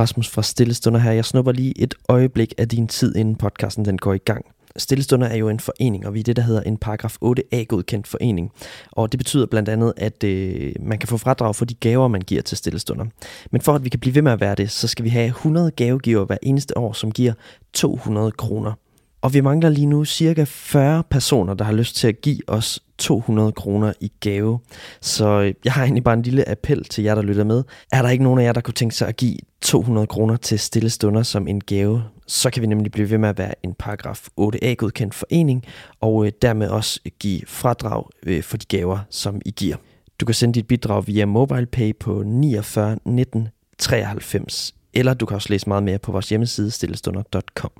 Rasmus fra Stillestunder her. Jeg snupper lige et øjeblik af din tid, inden podcasten den går i gang. Stillestunder er jo en forening, og vi er det, der hedder en paragraf 8a godkendt forening. Og det betyder blandt andet, at øh, man kan få fradrag for de gaver, man giver til Stillestunder. Men for at vi kan blive ved med at være det, så skal vi have 100 gavegiver hver eneste år, som giver 200 kroner. Og vi mangler lige nu cirka 40 personer, der har lyst til at give os 200 kroner i gave. Så øh, jeg har egentlig bare en lille appel til jer, der lytter med. Er der ikke nogen af jer, der kunne tænke sig at give 200 kroner til stille stunder som en gave, så kan vi nemlig blive ved med at være en paragraf 8a godkendt forening, og øh, dermed også give fradrag øh, for de gaver, som I giver. Du kan sende dit bidrag via MobilePay på 49 19 93, eller du kan også læse meget mere på vores hjemmeside stillestunder.com.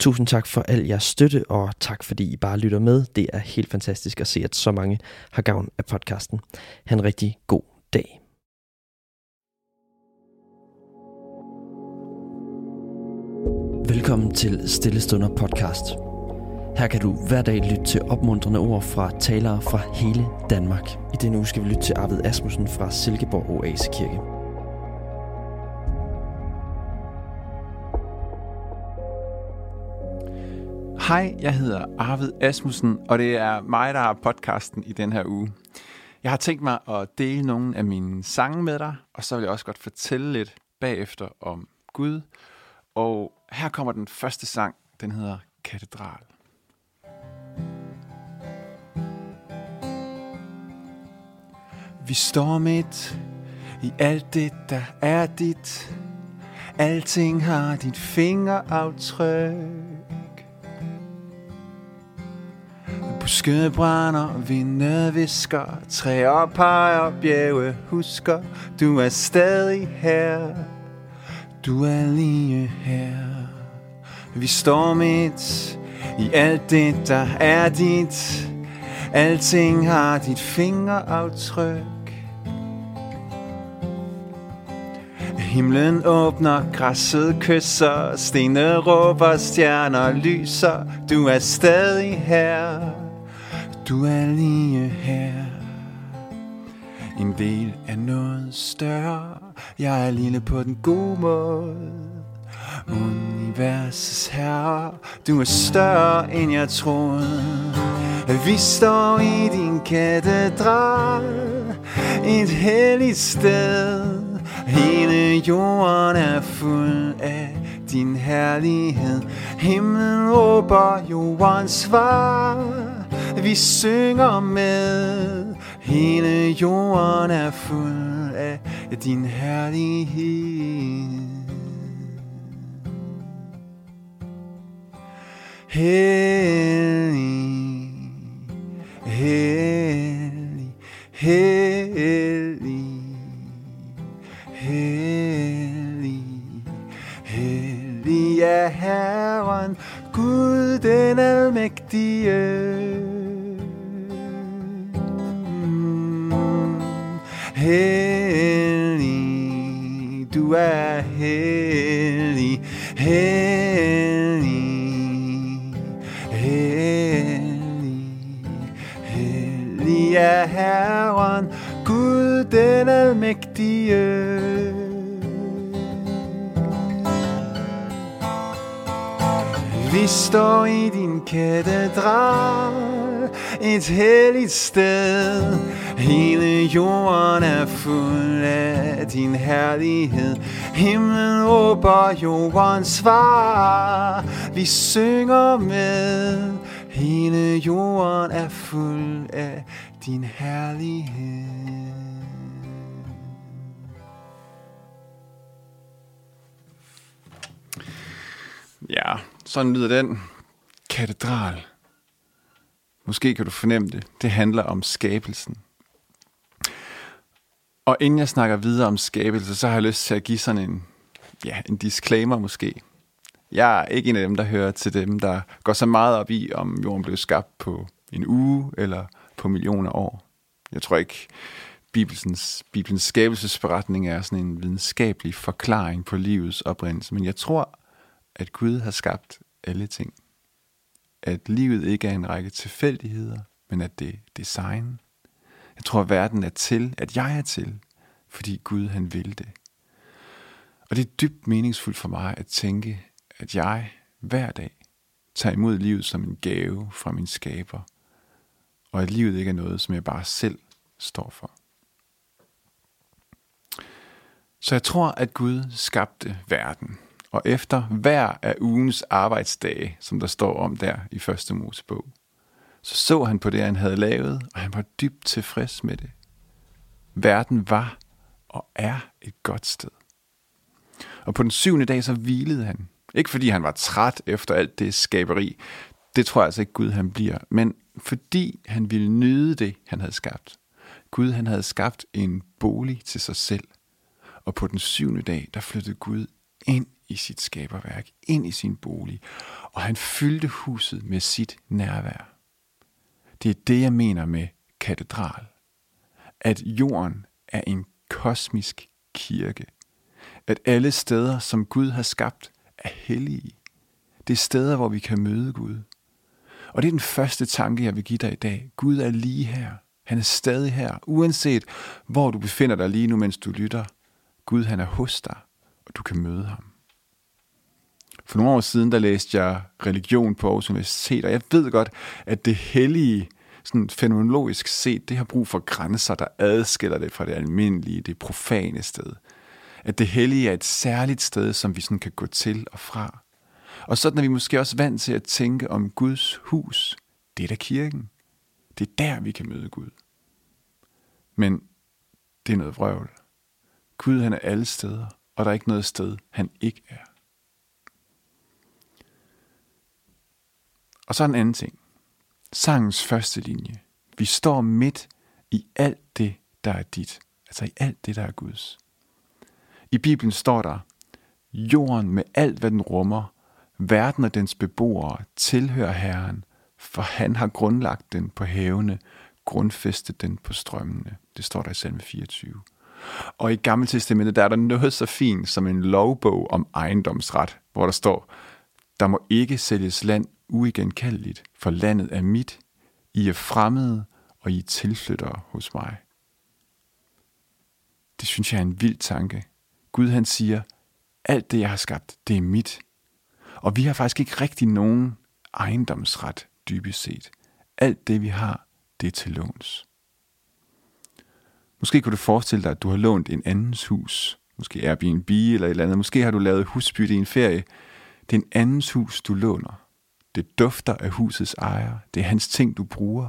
Tusind tak for al jeres støtte, og tak fordi I bare lytter med. Det er helt fantastisk at se, at så mange har gavn af podcasten. Ha' en rigtig god dag. Velkommen til Stillestunder podcast. Her kan du hver dag lytte til opmuntrende ord fra talere fra hele Danmark. I denne uge skal vi lytte til Arvid Asmussen fra Silkeborg Oase Hej, jeg hedder Arvid Asmussen, og det er mig, der har podcasten i den her uge. Jeg har tænkt mig at dele nogle af mine sange med dig, og så vil jeg også godt fortælle lidt bagefter om Gud. Og her kommer den første sang, den hedder Katedral. Vi står midt i alt det, der er dit. Alting har dit fingeraftryk. Buske brænder, vinde visker, træer peger, bjerge husker, du er stadig her, du er lige her. Vi står midt i alt det, der er dit, alting har dit fingeraftryk. Himlen åbner, græsset kysser, stenene råber, stjerner lyser, du er stadig her. Du er lige her. En del af noget større. Jeg er lille på den gode måde. Universets herre Du er større end jeg troede. Vi står i din katedral. Et helligt sted. Hele jorden er fuld af din herlighed. Himlen råber jordens svar vi synger med. Hele jorden er fuld af din herlighed. Hellig, hellig, du er hellig, hellig, hellig, hellig er Herren, Gud den almægtige. Vi står i din katedral, et helligt sted, Hele jorden er fuld af din herlighed. Himlen råber jordens svar. Vi synger med. Hele jorden er fuld af din herlighed. Ja, sådan lyder den katedral. Måske kan du fornemme det. Det handler om skabelsen. Og inden jeg snakker videre om skabelse, så har jeg lyst til at give sådan en, ja, en disclaimer måske. Jeg er ikke en af dem, der hører til dem, der går så meget op i, om jorden blev skabt på en uge eller på millioner år. Jeg tror ikke, Bibelens, Bibelens skabelsesberetning er sådan en videnskabelig forklaring på livets oprindelse, men jeg tror, at Gud har skabt alle ting. At livet ikke er en række tilfældigheder, men at det er design, jeg tror, at verden er til, at jeg er til, fordi Gud han vil det. Og det er dybt meningsfuldt for mig at tænke, at jeg hver dag tager imod livet som en gave fra min skaber, og at livet ikke er noget, som jeg bare selv står for. Så jeg tror, at Gud skabte verden, og efter hver af ugens arbejdsdage, som der står om der i første Mosebog, så så han på det, han havde lavet, og han var dybt tilfreds med det. Verden var og er et godt sted. Og på den syvende dag, så hvilede han. Ikke fordi han var træt efter alt det skaberi. Det tror jeg altså ikke Gud han bliver. Men fordi han ville nyde det, han havde skabt. Gud han havde skabt en bolig til sig selv. Og på den syvende dag, der flyttede Gud ind i sit skaberværk, ind i sin bolig. Og han fyldte huset med sit nærvær. Det er det, jeg mener med katedral. At jorden er en kosmisk kirke. At alle steder, som Gud har skabt, er hellige. Det er steder, hvor vi kan møde Gud. Og det er den første tanke, jeg vil give dig i dag. Gud er lige her. Han er stadig her, uanset hvor du befinder dig lige nu, mens du lytter. Gud, han er hos dig, og du kan møde ham. For nogle år siden, der læste jeg religion på Aarhus Universitet, og jeg ved godt, at det hellige, sådan fenomenologisk set, det har brug for grænser, der adskiller det fra det almindelige, det profane sted. At det hellige er et særligt sted, som vi sådan kan gå til og fra. Og sådan er vi måske også vant til at tænke om Guds hus. Det er da kirken. Det er der, vi kan møde Gud. Men det er noget vrøvl. Gud han er alle steder, og der er ikke noget sted, han ikke er. Og så en anden ting. Sangens første linje. Vi står midt i alt det, der er dit. Altså i alt det, der er Guds. I Bibelen står der, jorden med alt, hvad den rummer, verden og dens beboere tilhører Herren, for han har grundlagt den på havene, grundfæstet den på strømmene. Det står der i salme 24. Og i Gamle Testamentet, der er der noget så fint som en lovbog om ejendomsret, hvor der står, der må ikke sælges land uigenkaldeligt, for landet er mit, I er fremmede, og I er tilflyttere hos mig. Det synes jeg er en vild tanke. Gud han siger, alt det jeg har skabt, det er mit. Og vi har faktisk ikke rigtig nogen ejendomsret dybest set. Alt det vi har, det er til låns. Måske kunne du forestille dig, at du har lånt en andens hus. Måske Airbnb eller et eller andet. Måske har du lavet husbytte i en ferie. Det er en andens hus, du låner. Det dufter af husets ejer. Det er hans ting, du bruger.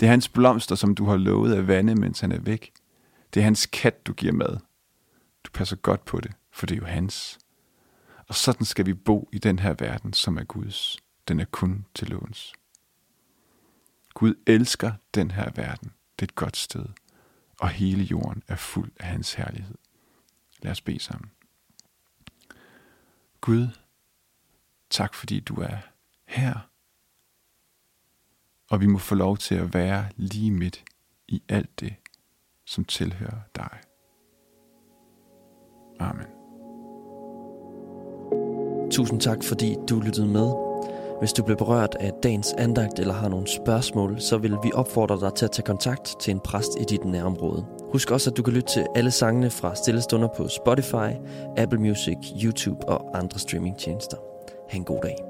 Det er hans blomster, som du har lovet at vande, mens han er væk. Det er hans kat, du giver mad. Du passer godt på det, for det er jo hans. Og sådan skal vi bo i den her verden, som er Guds. Den er kun til låns. Gud elsker den her verden. Det er et godt sted. Og hele jorden er fuld af hans herlighed. Lad os bede sammen. Gud, tak fordi du er her. Og vi må få lov til at være lige midt i alt det, som tilhører dig. Amen. Tusind tak, fordi du lyttede med. Hvis du blev berørt af dagens andagt eller har nogle spørgsmål, så vil vi opfordre dig til at tage kontakt til en præst i dit nærområde. Husk også, at du kan lytte til alle sangene fra Stillestunder på Spotify, Apple Music, YouTube og andre streamingtjenester. Ha' en god dag.